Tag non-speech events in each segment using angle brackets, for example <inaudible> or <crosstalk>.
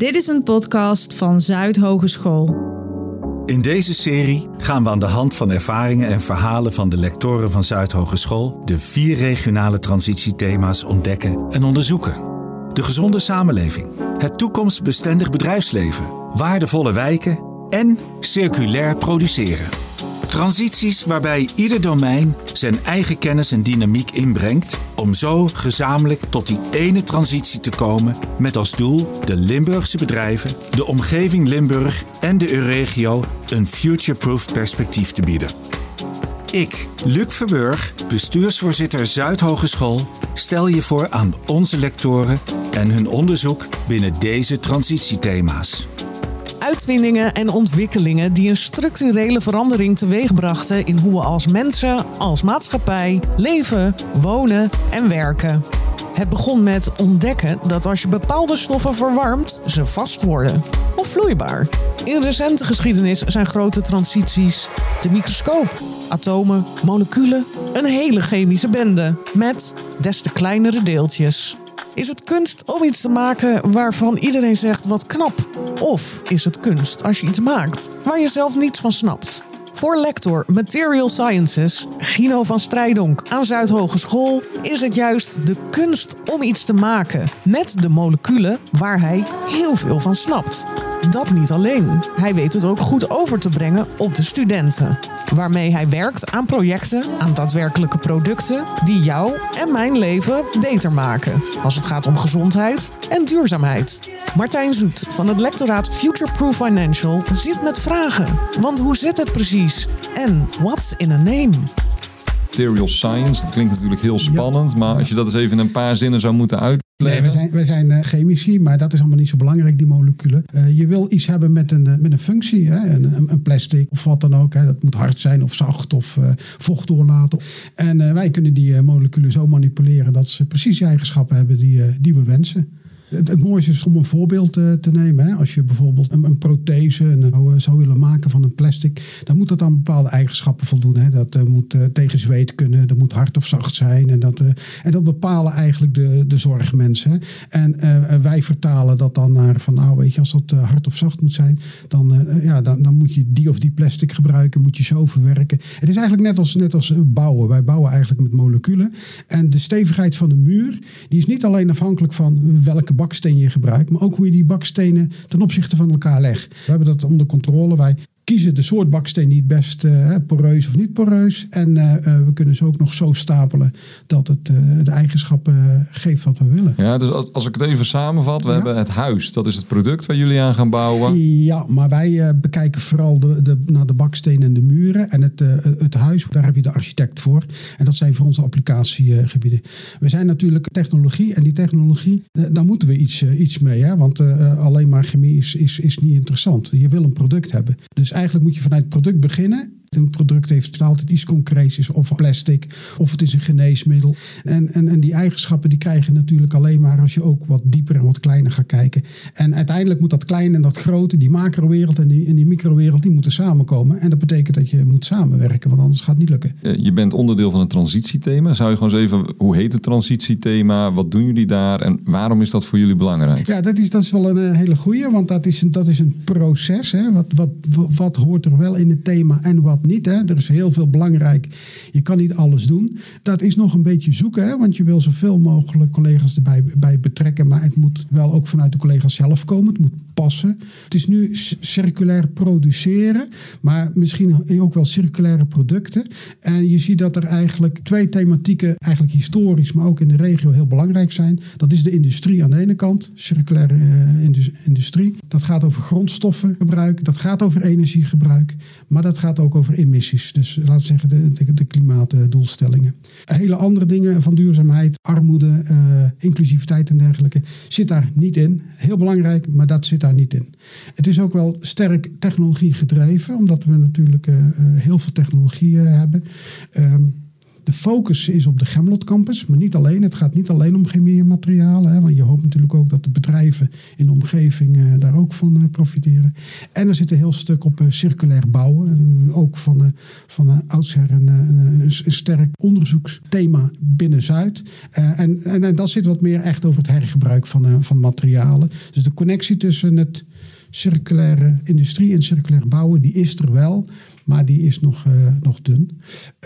Dit is een podcast van Zuid Hogeschool. In deze serie gaan we aan de hand van ervaringen en verhalen van de lectoren van Zuid Hogeschool de vier regionale transitiethema's ontdekken en onderzoeken. De gezonde samenleving, het toekomstbestendig bedrijfsleven, waardevolle wijken en circulair produceren. Transities waarbij ieder domein zijn eigen kennis en dynamiek inbrengt om zo gezamenlijk tot die ene transitie te komen met als doel de Limburgse bedrijven, de omgeving Limburg en de Euregio een future-proof perspectief te bieden. Ik, Luc Verburg, bestuursvoorzitter Zuidhogeschool, stel je voor aan onze lectoren en hun onderzoek binnen deze transitiethema's uitvindingen en ontwikkelingen die een structurele verandering teweegbrachten in hoe we als mensen, als maatschappij leven, wonen en werken. Het begon met ontdekken dat als je bepaalde stoffen verwarmt, ze vast worden of vloeibaar. In recente geschiedenis zijn grote transities de microscoop, atomen, moleculen, een hele chemische bende met des te kleinere deeltjes. Is het kunst om iets te maken waarvan iedereen zegt wat knap? Of is het kunst als je iets maakt waar je zelf niets van snapt? Voor lector Material Sciences, Gino van Strijdonk aan Zuidhogeschool, is het juist de kunst om iets te maken met de moleculen waar hij heel veel van snapt. Dat niet alleen. Hij weet het ook goed over te brengen op de studenten. Waarmee hij werkt aan projecten, aan daadwerkelijke producten die jou en mijn leven beter maken. Als het gaat om gezondheid en duurzaamheid. Martijn Zoet van het lectoraat Future Proof Financial zit met vragen. Want hoe zit het precies? En what's in a name? Material science, dat klinkt natuurlijk heel spannend, maar als je dat eens even in een paar zinnen zou moeten uitleggen. Nee, wij zijn, wij zijn uh, chemici, maar dat is allemaal niet zo belangrijk, die moleculen. Uh, je wil iets hebben met een, uh, met een functie, hè? Een, een, plastic of wat dan ook. Hè? Dat moet hard zijn of zacht of vocht doorlaten. En wij kunnen die moleculen zo manipuleren dat ze precies die eigenschappen hebben die, die we wensen. Het, het mooiste is om een voorbeeld te, te nemen. Hè. Als je bijvoorbeeld een, een prothese een, zou willen maken van een plastic, dan moet dat aan bepaalde eigenschappen voldoen. Hè. Dat moet tegen zweet kunnen, dat moet hard of zacht zijn. En dat, en dat bepalen eigenlijk de, de zorgmensen. En wij vertalen dat dan naar van nou weet je, als dat hard of zacht moet zijn, dan, ja, dan, dan moet je die of die plastic gebruiken, moet je zo verwerken. Het is eigenlijk net als, net als bouwen. Wij bouwen eigenlijk met moleculen. En de stevigheid van de muur, die is niet alleen afhankelijk van welke baksteen je gebruikt, maar ook hoe je die bakstenen ten opzichte van elkaar legt. We hebben dat onder controle. Wij kiezen de soort baksteen die het best uh, poreus of niet poreus. En uh, we kunnen ze ook nog zo stapelen dat het de eigenschappen geeft wat we willen. Ja, dus als, als ik het even samenvat, we ja. hebben het huis. Dat is het product waar jullie aan gaan bouwen. Ja, maar wij bekijken vooral de, de, naar de baksteen en de muren. En het, het huis, daar heb je de architect voor. En dat zijn voor onze applicatiegebieden. We zijn natuurlijk technologie. En die technologie, daar moeten we iets, iets mee. Hè? Want alleen maar chemie is, is, is niet interessant. Je wil een product hebben. Dus eigenlijk moet je vanuit het product beginnen. Een product heeft altijd iets concreets, of plastic, of het is een geneesmiddel. En, en, en die eigenschappen die krijg je natuurlijk alleen maar als je ook wat dieper en wat kleiner gaat kijken. En uiteindelijk moet dat kleine en dat grote, die macrowereld en die, en die microwereld, die moeten samenkomen. En dat betekent dat je moet samenwerken, want anders gaat het niet lukken. Je bent onderdeel van het transitiethema. Zou je gewoon eens even, hoe heet het transitiethema? Wat doen jullie daar? En waarom is dat voor jullie belangrijk? Ja, dat is, dat is wel een hele goede, want dat is, dat is een proces. Hè? Wat, wat, wat hoort er wel in het thema en wat niet. Hè? Er is heel veel belangrijk. Je kan niet alles doen. Dat is nog een beetje zoeken, hè? want je wil zoveel mogelijk collega's erbij bij betrekken. Maar het moet wel ook vanuit de collega's zelf komen. Het moet passen. Het is nu circulair produceren, maar misschien ook wel circulaire producten. En je ziet dat er eigenlijk twee thematieken, eigenlijk historisch, maar ook in de regio heel belangrijk zijn. Dat is de industrie aan de ene kant, circulaire uh, industrie. Dat gaat over grondstoffengebruik, dat gaat over energiegebruik, maar dat gaat ook over emissies. Dus laten we zeggen de, de, klimaatdoelstellingen. Hele andere dingen van duurzaamheid, armoede, uh, inclusiviteit en dergelijke zit daar niet in. Heel belangrijk, maar dat zit daar niet in. Het is ook wel sterk technologie gedreven, omdat we natuurlijk uh, heel veel technologieën hebben. Um, De focus is op de Gemlot campus, maar niet alleen. Het gaat niet alleen om chemiematerialen. Hè, want je hoopt natuurlijk ook dat de bedrijven in de omgeving uh, daar ook van uh, profiteren. En er zit een heel stuk op uh, circulair bouwen. ook van, van oudsher een, een, een, sterk onderzoeksthema binnen Zuid. En, en, en, dat zit wat meer echt over het hergebruik van, van materialen. Dus de connectie tussen het circulaire industrie en circulair bouwen, die is er wel maar die is nog, uh, nog dun.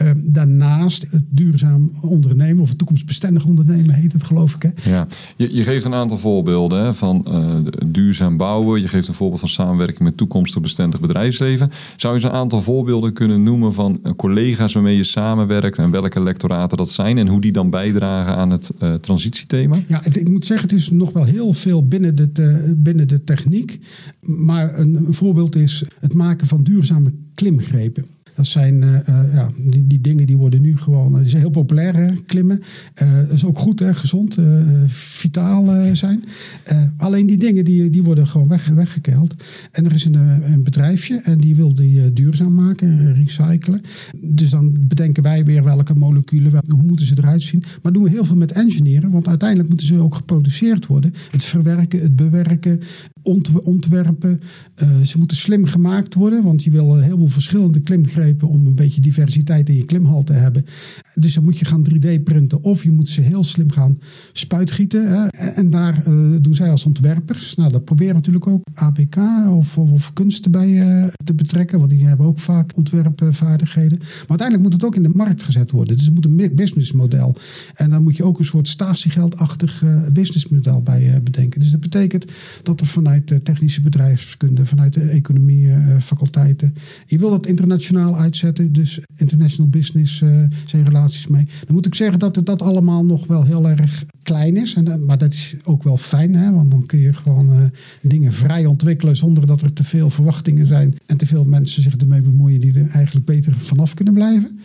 Uh, daarnaast het duurzaam ondernemen, of het toekomstbestendig ondernemen heet het geloof ik. Hè? Ja, je, je geeft een aantal voorbeelden hè, van uh, duurzaam bouwen. Je geeft een voorbeeld van samenwerking met toekomstbestendig bedrijfsleven. Zou je eens een aantal voorbeelden kunnen noemen van collega's waarmee je samenwerkt en welke lectoraten dat zijn en hoe die dan bijdragen aan het transitiethema? Ja, ik moet zeggen, het is nog wel heel veel binnen de, binnen de techniek. Maar een, een voorbeeld is het maken van duurzame klimgrepen. Dat zijn uh, uh, ja, die, die, dingen die worden nu gewoon. Die zijn heel populair, hè, klimmen. Dat is ook goed, hè, gezond, vitaal zijn. alleen die dingen die, die worden gewoon weg, weggekeild. En er is een, een bedrijfje en die wil die duurzaam maken, recyclen. Dus dan bedenken wij weer welke moleculen, hoe moeten ze eruit zien. Maar doen we heel veel met engineeren, want uiteindelijk moeten ze ook geproduceerd worden. Het verwerken, het bewerken, ontwerpen. ze moeten slim gemaakt worden, want je wil een heleboel verschillende klimgrepen om een beetje diversiteit in je klimhal te hebben. Dus dan moet je gaan 3D printen of je moet ze heel slim gaan spuitgieten. Hè. En daar uh, doen zij als ontwerpers. Nou, dat proberen natuurlijk ook APK of, of, kunsten bij uh, te betrekken, want die hebben ook vaak ontwerpvaardigheden. Maar uiteindelijk moet het ook in de markt gezet worden. Dus het moet een businessmodel. En dan moet je ook een soort statiegeldachtig businessmodel bij bedenken. Dus dat betekent dat er vanuit de technische bedrijfskunde, vanuit de economie, faculteiten, je wil dat internationaal uitzetten. Dus international business uh, zijn relaties mee. Dan moet ik zeggen dat dat allemaal nog wel heel erg klein is. En, eh, maar dat is ook wel fijn, hè? want dan kun je gewoon dingen vrij ontwikkelen zonder dat er te veel verwachtingen zijn en te veel mensen zich ermee bemoeien die er eigenlijk beter vanaf kunnen blijven.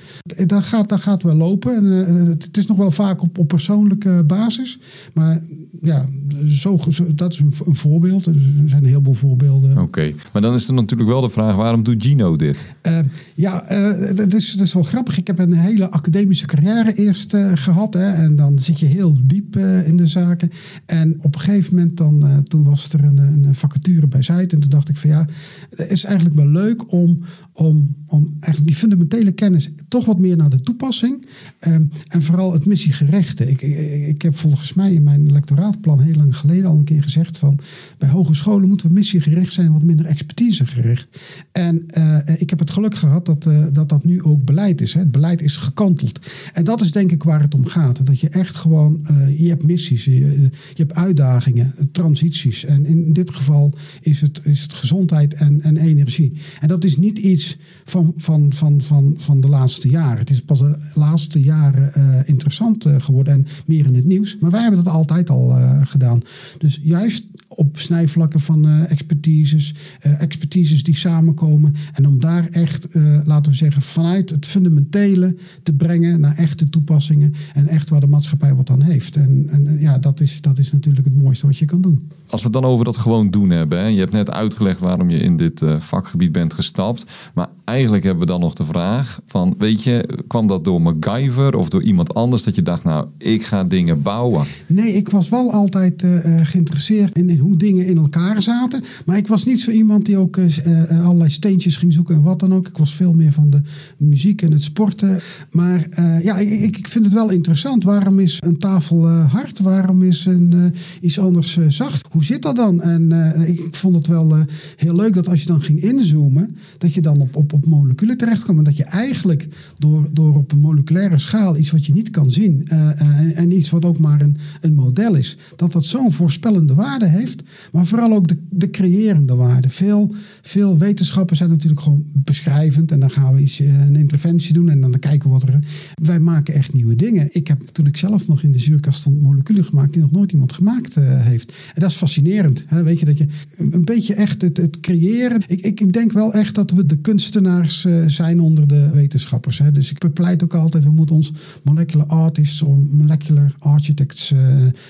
Dat gaat, dat gaat wel lopen. En, het is nog wel vaak op, op persoonlijke basis. Maar ja, zo, dat is een, voorbeeld. Er zijn een heleboel voorbeelden. Oké, maar dan is er natuurlijk wel de vraag: waarom doet Gino dit? Uh, ja, uh, dat, is, dat is wel grappig. Ik heb een hele academische carrière eerst uh, gehad. Hè, en dan zit je heel diep in de zaken. En op een gegeven moment dan, toen was er een, een vacature bij Zuid. En toen dacht ik van ja, het is eigenlijk wel leuk om, om, om eigenlijk die fundamentele kennis toch wat meer naar de toepassing. Um, en vooral het missiegerechte. Ik, ik, ik heb volgens mij in mijn lectoraat plan heel lang geleden al een keer gezegd van bij hogescholen moeten we missiegericht zijn, wat minder expertisegericht. En uh, ik heb het geluk gehad dat, uh, dat dat nu ook beleid is. Hè. Het beleid is gekanteld. En dat is denk ik waar het om gaat. Dat je echt gewoon, je hebt missies, je, je, hebt uitdagingen, transities. En in dit geval is het, is het gezondheid en, en energie. En dat is niet iets van, van, van, van, van de laatste jaren. Het is pas de laatste jaren interessant geworden en meer in het nieuws. Maar wij hebben dat altijd al gedaan. Dus juist op snijvlakken van uh, expertises, uh, expertises die samenkomen. En om daar echt, laten we zeggen, vanuit het fundamentele te brengen naar echte toepassingen. En echt waar de maatschappij wat aan heeft. En, en ja, dat is, dat is natuurlijk het mooiste wat je kan doen. Als we het dan over dat gewoon doen hebben. Hè? Je hebt net uitgelegd waarom je in dit vakgebied bent gestapt. Maar eigenlijk hebben we dan nog de vraag van, weet je, kwam dat door MacGyver of door iemand anders dat je dacht, nou, ik ga dingen bouwen? Nee, ik was wel altijd uh, geïnteresseerd in, in, hoe dingen in elkaar zaten. Maar ik was niet zo iemand die ook uh, allerlei steentjes ging zoeken en wat dan ook. Ik was veel meer van de muziek en het sporten. Maar ja, ik, ik, vind het wel interessant. Waarom is een tafel hard? Waarom is een, iets anders zacht? Hoe zit dat dan? En ik vond het wel heel leuk dat als je dan ging inzoomen, dat je dan op, op, op moleculen terechtkwam. En dat je eigenlijk door, door op een moleculaire schaal iets wat je niet kan zien en, en, iets wat ook maar een, een model is, dat dat zo'n voorspellende waarde heeft, maar vooral ook de, de creërende waarde. Veel, veel wetenschappen zijn natuurlijk gewoon beschrijvend en dan gaan we iets, eh, een interventie doen en dan kijken we wat er. Wij maken echt nieuwe dingen. Ik heb toen ik zelf nog in de zuurkast stond moleculen gemaakt die nog nooit iemand gemaakt uh, heeft. En dat is fascinerend. Hè? Weet je dat je een beetje echt het, het creëren. Ik, ik, ik denk wel echt dat we de kunstenaars uh, zijn onder de wetenschappers. Hè? Dus ik bepleit ook altijd, we moeten ons molecular artists of molecular architects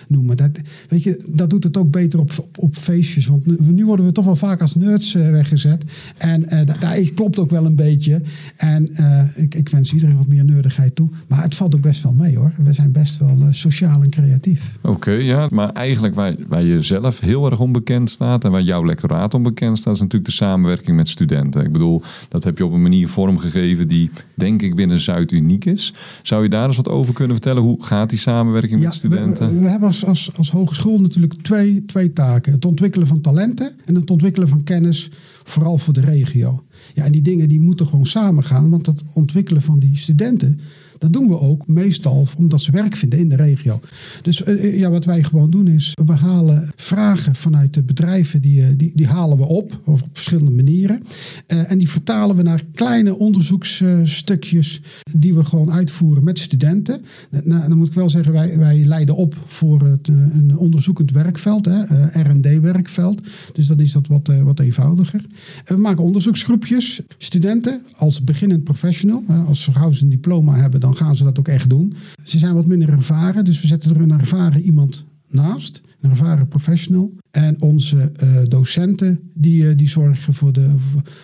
noemen. Dat, weet je, dat doet het ook beter op, op, op feestjes. Want nu, worden we toch wel vaak als nerds eh, weggezet. En eh, da- daar klopt ook wel een beetje. En eh, ik, ik wens iedereen wat meer nerdigheid toe. Maar het valt ook best wel mee hoor. We zijn best wel sociaal en creatief. Oké, ja. Maar eigenlijk waar, waar je zelf heel erg onbekend staat en waar jouw lectoraat onbekend staat, is natuurlijk de samenwerking met studenten. Ik bedoel, dat heb je op een manier vormgegeven die, denk ik, binnen Zuid uniek is. Zou je daar eens wat over kunnen vertellen? Hoe gaat die samenwerking met studenten? we, we hebben als, als, als hogeschool natuurlijk twee, twee taken. Het ontwikkelen van talenten en het ontwikkelen van kennis, vooral voor de regio. Ja, en die dingen die moeten gewoon samen gaan, want het ontwikkelen van die studenten, dat doen we ook meestal omdat ze werk vinden in de regio. Dus eh, ja, wat wij gewoon doen is, we halen vragen vanuit de bedrijven, die, eh, die, die halen we op, op verschillende manieren. Eh, en die vertalen we naar kleine onderzoeksstukjes die we gewoon uitvoeren met studenten. Nou, dan moet ik wel zeggen, wij, wij leiden op voor het, eh, een onderzoekend werkveld, hè, eh, R&D-werkveld. Dus dan is dat wat, eh, wat eenvoudiger. En we maken onderzoeksgroepjes. Studenten als beginnend professional, als ze gauw een diploma hebben, dan gaan ze dat ook echt doen. Ze zijn wat minder ervaren, dus we zetten er een ervaren iemand naast, een ervaren professional. En onze eh, docenten die, eh, die zorgen voor de,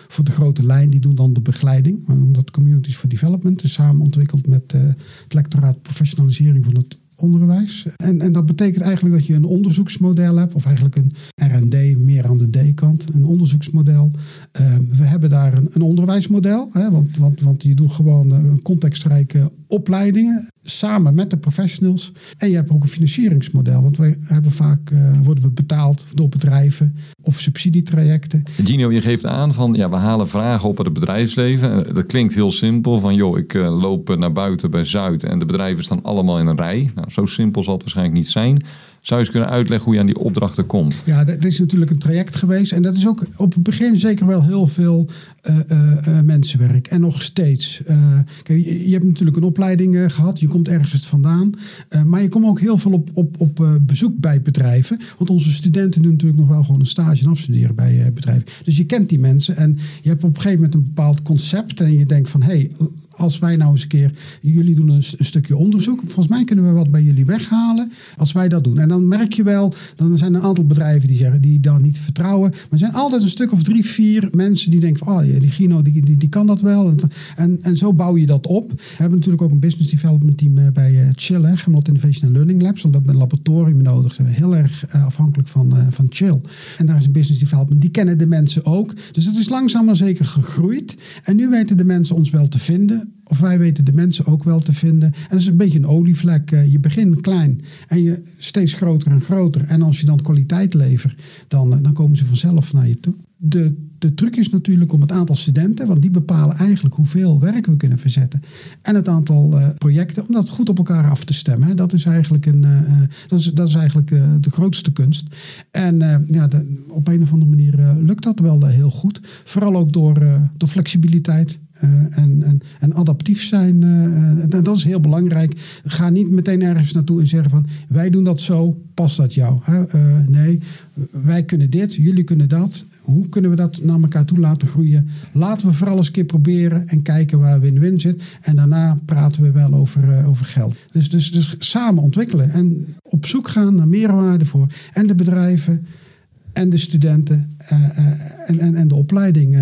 voor, de grote lijn, die doen dan de begeleiding. Omdat Communities for Development is samen ontwikkeld met eh, het lectoraat professionalisering van het onderwijs. En, en dat betekent eigenlijk dat je een onderzoeksmodel hebt, of eigenlijk een R&D meer aan de D-kant, een onderzoeksmodel. Ehm, we hebben daar een, een onderwijsmodel, hè, want, want, want je doet gewoon eh, contextrijke opleidingen samen met de professionals. En je hebt ook een financieringsmodel, want wij hebben vaak, eh, worden we betaald door bedrijven of subsidietrajecten. Gino, je geeft aan van ja, we halen vragen op het bedrijfsleven. Eh, Dat klinkt heel simpel. Van joh, ik loop naar buiten bij Zuid en de bedrijven staan allemaal in een rij. Nou, zo simpel zal het waarschijnlijk niet zijn. Zou je eens kunnen uitleggen hoe je aan die opdrachten komt? Ja, dat is natuurlijk een traject geweest. En dat is ook op het begin zeker wel heel veel eh, eh, eh, mensenwerk. En nog steeds. Kijk, je, hebt natuurlijk een opleiding eh, gehad. Je komt ergens vandaan. Maar je komt ook heel veel op, op, op bezoek bij bedrijven. Want onze studenten doen natuurlijk nog wel gewoon een stage en afstuderen bij bedrijven. Dus je kent die mensen. En je hebt op een gegeven moment een bepaald concept. En je denkt van, hé, hey, als wij nou eens een keer... Jullie doen een, een stukje onderzoek. Volgens mij kunnen we wat bij jullie weghalen. Als wij dat doen. En dan merk je wel, dan zijn er een aantal bedrijven die zeggen die dat niet vertrouwen. Maar er zijn altijd een stuk of drie, vier mensen die denken van, oh die Gino, die, die, die kan dat wel. En, en, zo bouw je dat op. We hebben natuurlijk ook een business development team eh, bij eh, Chill, hè, Gemeld Innovation Learning Labs. Want we hebben een laboratorium nodig. Zijn heel erg eh, afhankelijk van, van Chill. En daar is een business development. Die kennen de mensen ook. Dus het is langzaam maar zeker gegroeid. En nu weten de mensen ons wel te vinden. Of wij weten de mensen ook wel te vinden. En dat is een beetje een olievlek. Je begint klein en je steeds groter en groter. En als je dan kwaliteit levert, dan, eh, dan komen ze vanzelf naar je toe. De, de truc is natuurlijk om het aantal studenten, want die bepalen eigenlijk hoeveel werk we kunnen verzetten. En het aantal eh, projecten, om dat goed op elkaar af te stemmen. Dat is eigenlijk, een, eh, dat is, dat is eigenlijk de grootste kunst. En ja, op een of andere manier lukt dat wel heel goed. Vooral ook door, door flexibiliteit. Eh, en, en, en adaptief zijn, eh, eh, dat is heel belangrijk. Ga niet meteen ergens naartoe en zeggen van wij doen dat zo, past dat jou? Hè? Nee, wij kunnen dit, jullie kunnen dat. Hoe kunnen we dat naar elkaar toe laten groeien? Laten we vooral eens een keer proberen en kijken waar win-win zit. En daarna praten we wel over, over geld. Dus, dus, dus samen ontwikkelen en op zoek gaan naar meerwaarde voor en de bedrijven en de studenten en, en, en de opleiding.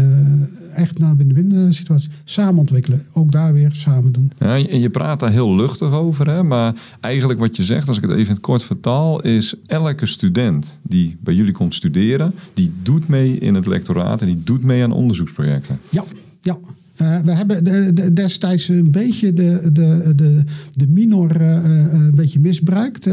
Echt naar win-win eh, situatie. Samen ontwikkelen. Ook daar weer samen doen. Ja, en je praat daar heel luchtig over, hè? maar eigenlijk wat je zegt, als ik het even in het kort vertaal, is elke student die bij jullie komt studeren, die doet mee in het lectoraat en die doet mee aan onderzoeksprojecten. Ja, ja. Eh, we hebben de, de- destijds een beetje de, de, de, de minor eh, eh, een beetje misbruikt.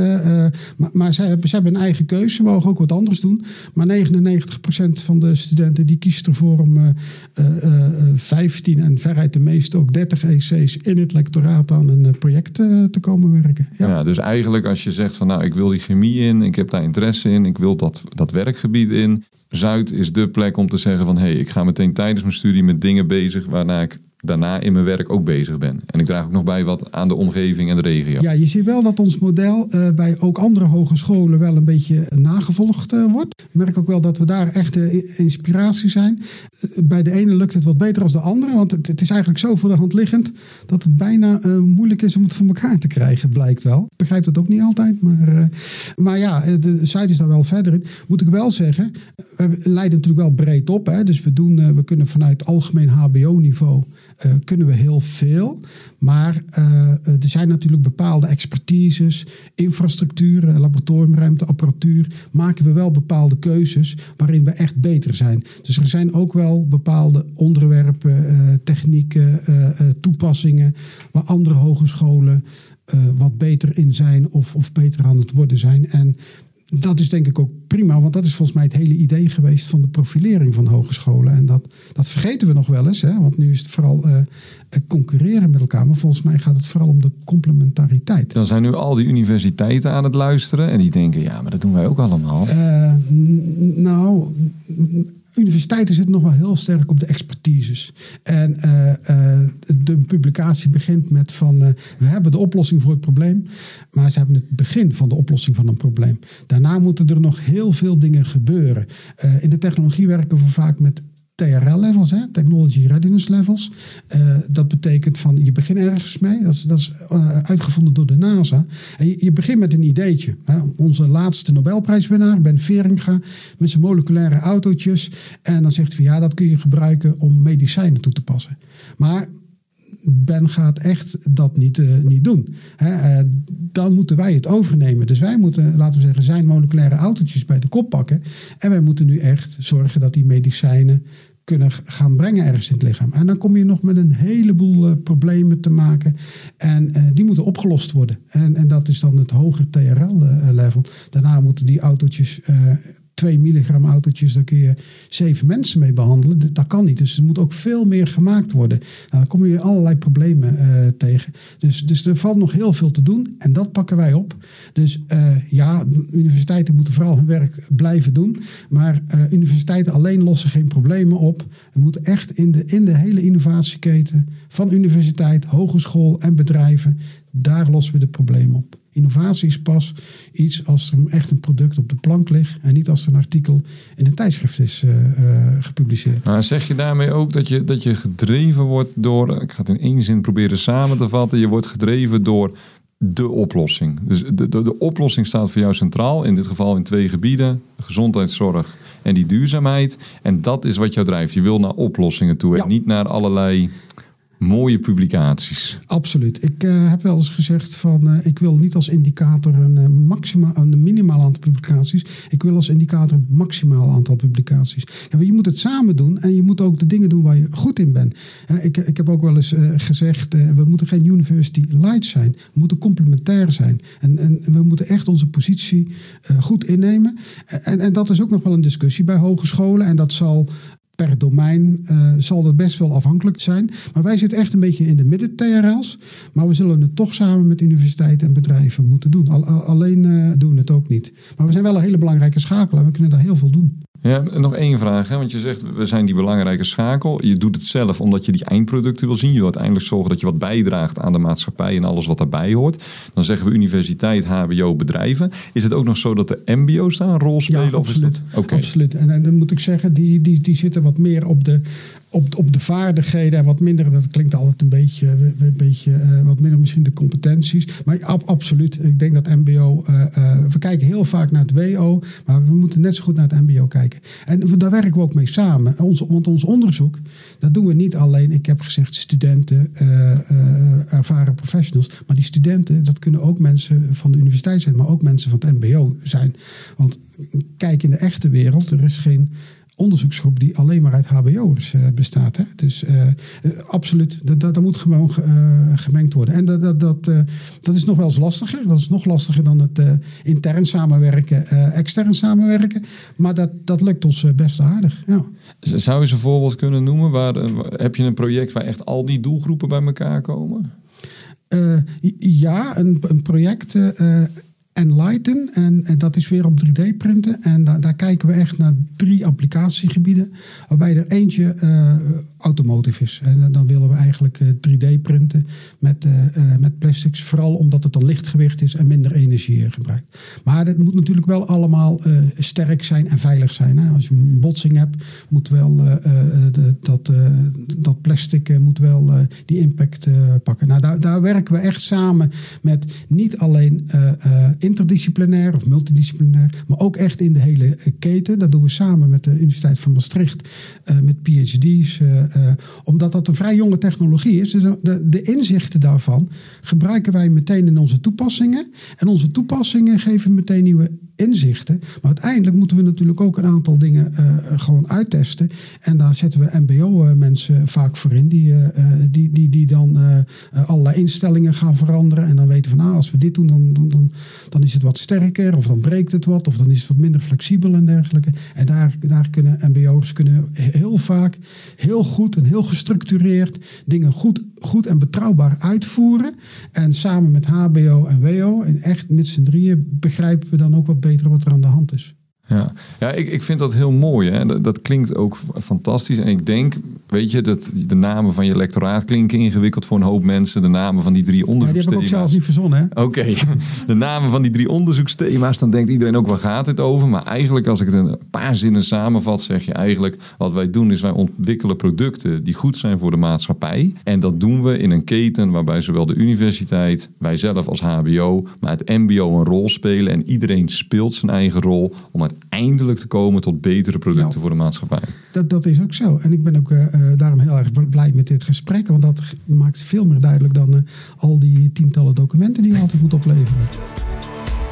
maar maar zij hebben, zij hebben een eigen keuze. Ze mogen ook wat anders doen. Maar 99% van de studenten die kiest ervoor om eh, eh, eh, 15 en veruit de meeste ook 30 EC's in het lectoraat aan een project te komen werken. Ja. Ja. dus eigenlijk als je zegt van nou ik wil die chemie in, ik heb daar interesse in, ik wil dat, dat werkgebied in. Zuid is de plek om te zeggen van hé, hey, ik ga meteen tijdens mijn studie met dingen bezig waarna ik daarna in mijn werk ook bezig ben. En ik draag ook nog bij wat aan de omgeving en de regio. Ja, je ziet wel dat ons model uh, bij ook andere hogescholen wel een beetje nagevolgd uh, wordt. Ik merk ook wel dat we daar echt inspiratie zijn. bij de ene lukt het wat beter dan de andere, want het, het, is eigenlijk zo voor de hand liggend dat het bijna moeilijk is om het voor elkaar te krijgen, blijkt wel. Ik begrijp dat ook niet altijd, maar, maar ja, de site is daar wel verder in. Moet ik wel zeggen, we leiden natuurlijk wel breed op. Hè? Dus we, doen, we kunnen vanuit algemeen HBO-niveau uh, kunnen we heel veel. Maar uh, er zijn natuurlijk bepaalde expertises, infrastructuur, laboratoriumruimte, apparatuur. Maken we wel bepaalde keuzes waarin we echt beter zijn. Dus er zijn ook wel bepaalde onderwerpen, technieken, toepassingen waar andere hogescholen wat beter in zijn of, of beter aan het worden zijn. En dat is denk ik ook prima, want dat is volgens mij het hele idee geweest van de profilering van hogescholen. En dat, dat vergeten we nog wel eens, hè? want nu is het vooral uh, concurreren met elkaar. Maar volgens mij gaat het vooral om de complementariteit. Dan zijn nu al die universiteiten aan het luisteren en die denken, ja, maar dat doen wij ook allemaal. Uh, nou, universiteiten zitten nog wel heel sterk op de expertises. En uh, de publicatie begint met van uh, we hebben de oplossing voor het probleem, maar ze hebben het begin van de oplossing van een probleem. Daarna moeten er nog heel veel dingen gebeuren. in de technologie werken we vaak met TRL-levels, Technology Readiness Levels. Uh, dat betekent van je begint ergens mee. Dat is, dat is uh, uitgevonden door de NASA. En je, je begint met een ideetje. Onze laatste Nobelprijswinnaar, Ben Veringa, met zijn moleculaire autootjes. En dan zegt hij van ja, dat kun je gebruiken om medicijnen toe te passen. Maar Ben gaat echt dat niet, uh, niet doen. Dan moeten wij het overnemen. Dus wij moeten, laten we zeggen, zijn moleculaire autootjes bij de kop pakken. En wij moeten nu echt zorgen dat die medicijnen kunnen gaan brengen ergens in het lichaam. En dan kom je nog met een heleboel uh, problemen te maken. En uh, die moeten opgelost worden. En, en dat is dan het hoger TRL-level. Daarna moeten die autootjes 2 milligram autootjes, daar kun je zeven mensen mee behandelen. Dat kan niet. Dus er moet ook veel meer gemaakt worden. Nou, dan kom je allerlei problemen uh, tegen. Dus, dus er valt nog heel veel te doen en dat pakken wij op. Dus uh, ja, universiteiten moeten vooral hun werk blijven doen. Maar uh, universiteiten alleen lossen geen problemen op. We moeten echt in de, in de hele innovatieketen van universiteit, hogeschool en bedrijven, daar lossen we de problemen op. Innovatie is pas iets als er echt een product op de plank ligt en niet als er een artikel in een tijdschrift is uh, uh, gepubliceerd. Maar zeg je daarmee ook dat je, dat je gedreven wordt door, ik ga het in één zin proberen samen te vatten, je wordt gedreven door de oplossing. Dus de, de, de oplossing staat voor jou centraal, in dit geval in twee gebieden, gezondheidszorg en die duurzaamheid. En dat is wat jou drijft. Je wil naar oplossingen toe en niet naar allerlei mooie publicaties. Absoluut. Ik uh, heb wel eens gezegd van uh, ik wil niet als indicator een, uh, maxima, een minimaal aantal publicaties. Ik wil als indicator een maximaal aantal publicaties. Ja, je moet het samen doen en je moet ook de dingen doen waar je goed in bent. ik, ik heb ook wel eens gezegd, we moeten geen university light zijn. We moeten complementair zijn. En, en we moeten echt onze positie goed innemen. En, en dat is ook nog wel een discussie bij hogescholen. En dat zal per domein uh, zal dat best wel afhankelijk zijn. Maar wij zitten echt een beetje in de midden TRL's. Maar we zullen het toch samen met universiteiten en bedrijven moeten doen. Al, alleen uh, doen het ook niet. Maar we zijn wel een hele belangrijke schakel en we kunnen daar heel veel doen. Ja, nog één vraag. Hè? Want je zegt, we zijn die belangrijke schakel. Je doet het zelf omdat je die eindproducten wil zien. Je wil uiteindelijk zorgen dat je wat bijdraagt aan de maatschappij en alles wat daarbij hoort. Dan zeggen we universiteit, hbo, bedrijven. Is het ook nog zo dat de mbo's daar een rol spelen? Ja, absoluut. Of is absoluut. En, en, dan moet ik zeggen, die, die, die zitten wat meer op de, op, op de vaardigheden en wat minder, dat klinkt altijd een beetje, een beetje uh, wat minder misschien de competenties. Maar ab, absoluut, ik denk dat MBO, uh, uh, we kijken heel vaak naar het WO, maar we moeten net zo goed naar het MBO kijken. En daar werken we ook mee samen. Ons, want ons onderzoek, dat doen we niet alleen, ik heb gezegd studenten, ervaren professionals, maar die studenten, dat kunnen ook mensen van de universiteit zijn, maar ook mensen van het MBO zijn. Want kijk in de echte wereld, er is geen onderzoeksgroep die alleen maar uit HBO'ers uh, bestaat. Hè? Dus uh, absoluut, dat, dat, dat, moet gewoon gemengd worden. En dat, dat, dat, dat is nog wel eens lastiger. Dat is nog lastiger dan het intern samenwerken, extern samenwerken. Maar dat, dat lukt ons best aardig. Ja. Zou je eens een voorbeeld kunnen noemen? Waar, heb je een project waar echt al die doelgroepen bij elkaar komen? ja, een, een project Enlighten. En, en dat is weer op 3D printen. En da- daar kijken we echt naar drie applicatiegebieden. Waarbij er eentje eh, automotive is. En eh, dan willen we eigenlijk eh, 3D printen met, eh, eh, met plastics. Vooral omdat het dan lichtgewicht is en minder energie eh, gebruikt. Maar het moet natuurlijk wel allemaal eh, sterk zijn en veilig zijn. Hè? Als je een botsing hebt, moet wel eh, eh, de- dat, eh, dat plastic eh, moet wel eh, die impact eh, pakken. Nou, daar, daar werken we echt samen met niet alleen eh, eh, interdisciplinair of multidisciplinair, maar ook echt in de hele eh, keten. Dat doen we samen met de Universiteit van Maastricht, eh, met PhD's, eh, omdat dat een vrij jonge technologie is. Dus de, de inzichten daarvan gebruiken wij meteen in onze toepassingen. En onze toepassingen geven meteen nieuwe inzichten. Maar uiteindelijk moeten we natuurlijk ook een aantal dingen eh, gewoon uittesten. En daar zetten we MBO-mensen vaak voor in, die, eh, eh, die, die, die dan eh, allerlei instellingen gaan veranderen. En dan weten van, nou, als we dit doen, dan, dan, dan, dan is het wat sterker, of dan breekt het wat, of dan is het wat minder flexibel en dergelijke. En daar, daar kunnen MBO'ers kunnen heel vaak heel goed en heel gestructureerd dingen goed, goed en betrouwbaar uitvoeren. En samen met HBO en WO, en echt met z'n drieën, begrijpen we dan ook wat beter wat er aan de hand is. Ja, ja ik, ik vind dat heel mooi. Hè? Dat, dat klinkt ook fantastisch. En ik denk, weet je, dat de namen van je lectoraat klinken ingewikkeld voor een hoop mensen. De namen van die drie Ja, die heb ik ook onderzoeksthema's. zelf niet verzonnen, hè? Oké, <laughs> de namen van die drie onderzoeksthema's, dan denkt iedereen ook waar gaat het over. Maar eigenlijk, als ik het in een paar zinnen samenvat, zeg je eigenlijk: wat wij doen is wij ontwikkelen producten die goed zijn voor de maatschappij. En dat doen we in een keten waarbij zowel de universiteit, wij zelf als HBO, maar het MBO een rol spelen. En iedereen speelt zijn eigen rol om uiteindelijk te komen tot betere producten Ja. voor de maatschappij. Dat, dat is ook zo. En ik ben ook eh, eh, daarom heel erg blij met dit gesprek. Want dat maakt veel meer duidelijk dan eh, al die tientallen documenten die je altijd moet opleveren.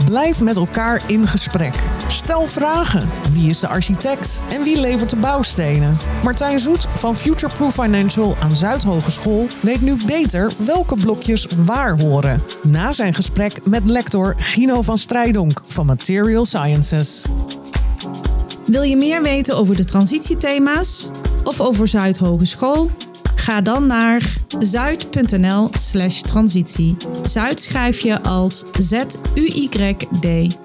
Blijf met elkaar in gesprek. Stel vragen. Wie is de architect en wie levert de bouwstenen? Martijn Zoet van Futureproof Financial aan Zuidhogeschool weet nu beter welke blokjes waar horen. Na zijn gesprek met lector Gino van Strijdonk van Material Sciences. Wil je meer weten over de transitiethema's of over Zuidhogeschool? Ga dan naar zuid.nl slash transitie. Zuid schrijf je als Z-U-Y-D.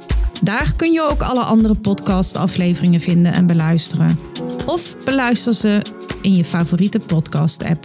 Daar kun je ook alle andere podcastafleveringen vinden en beluisteren. Of beluister ze in je favoriete podcast-app.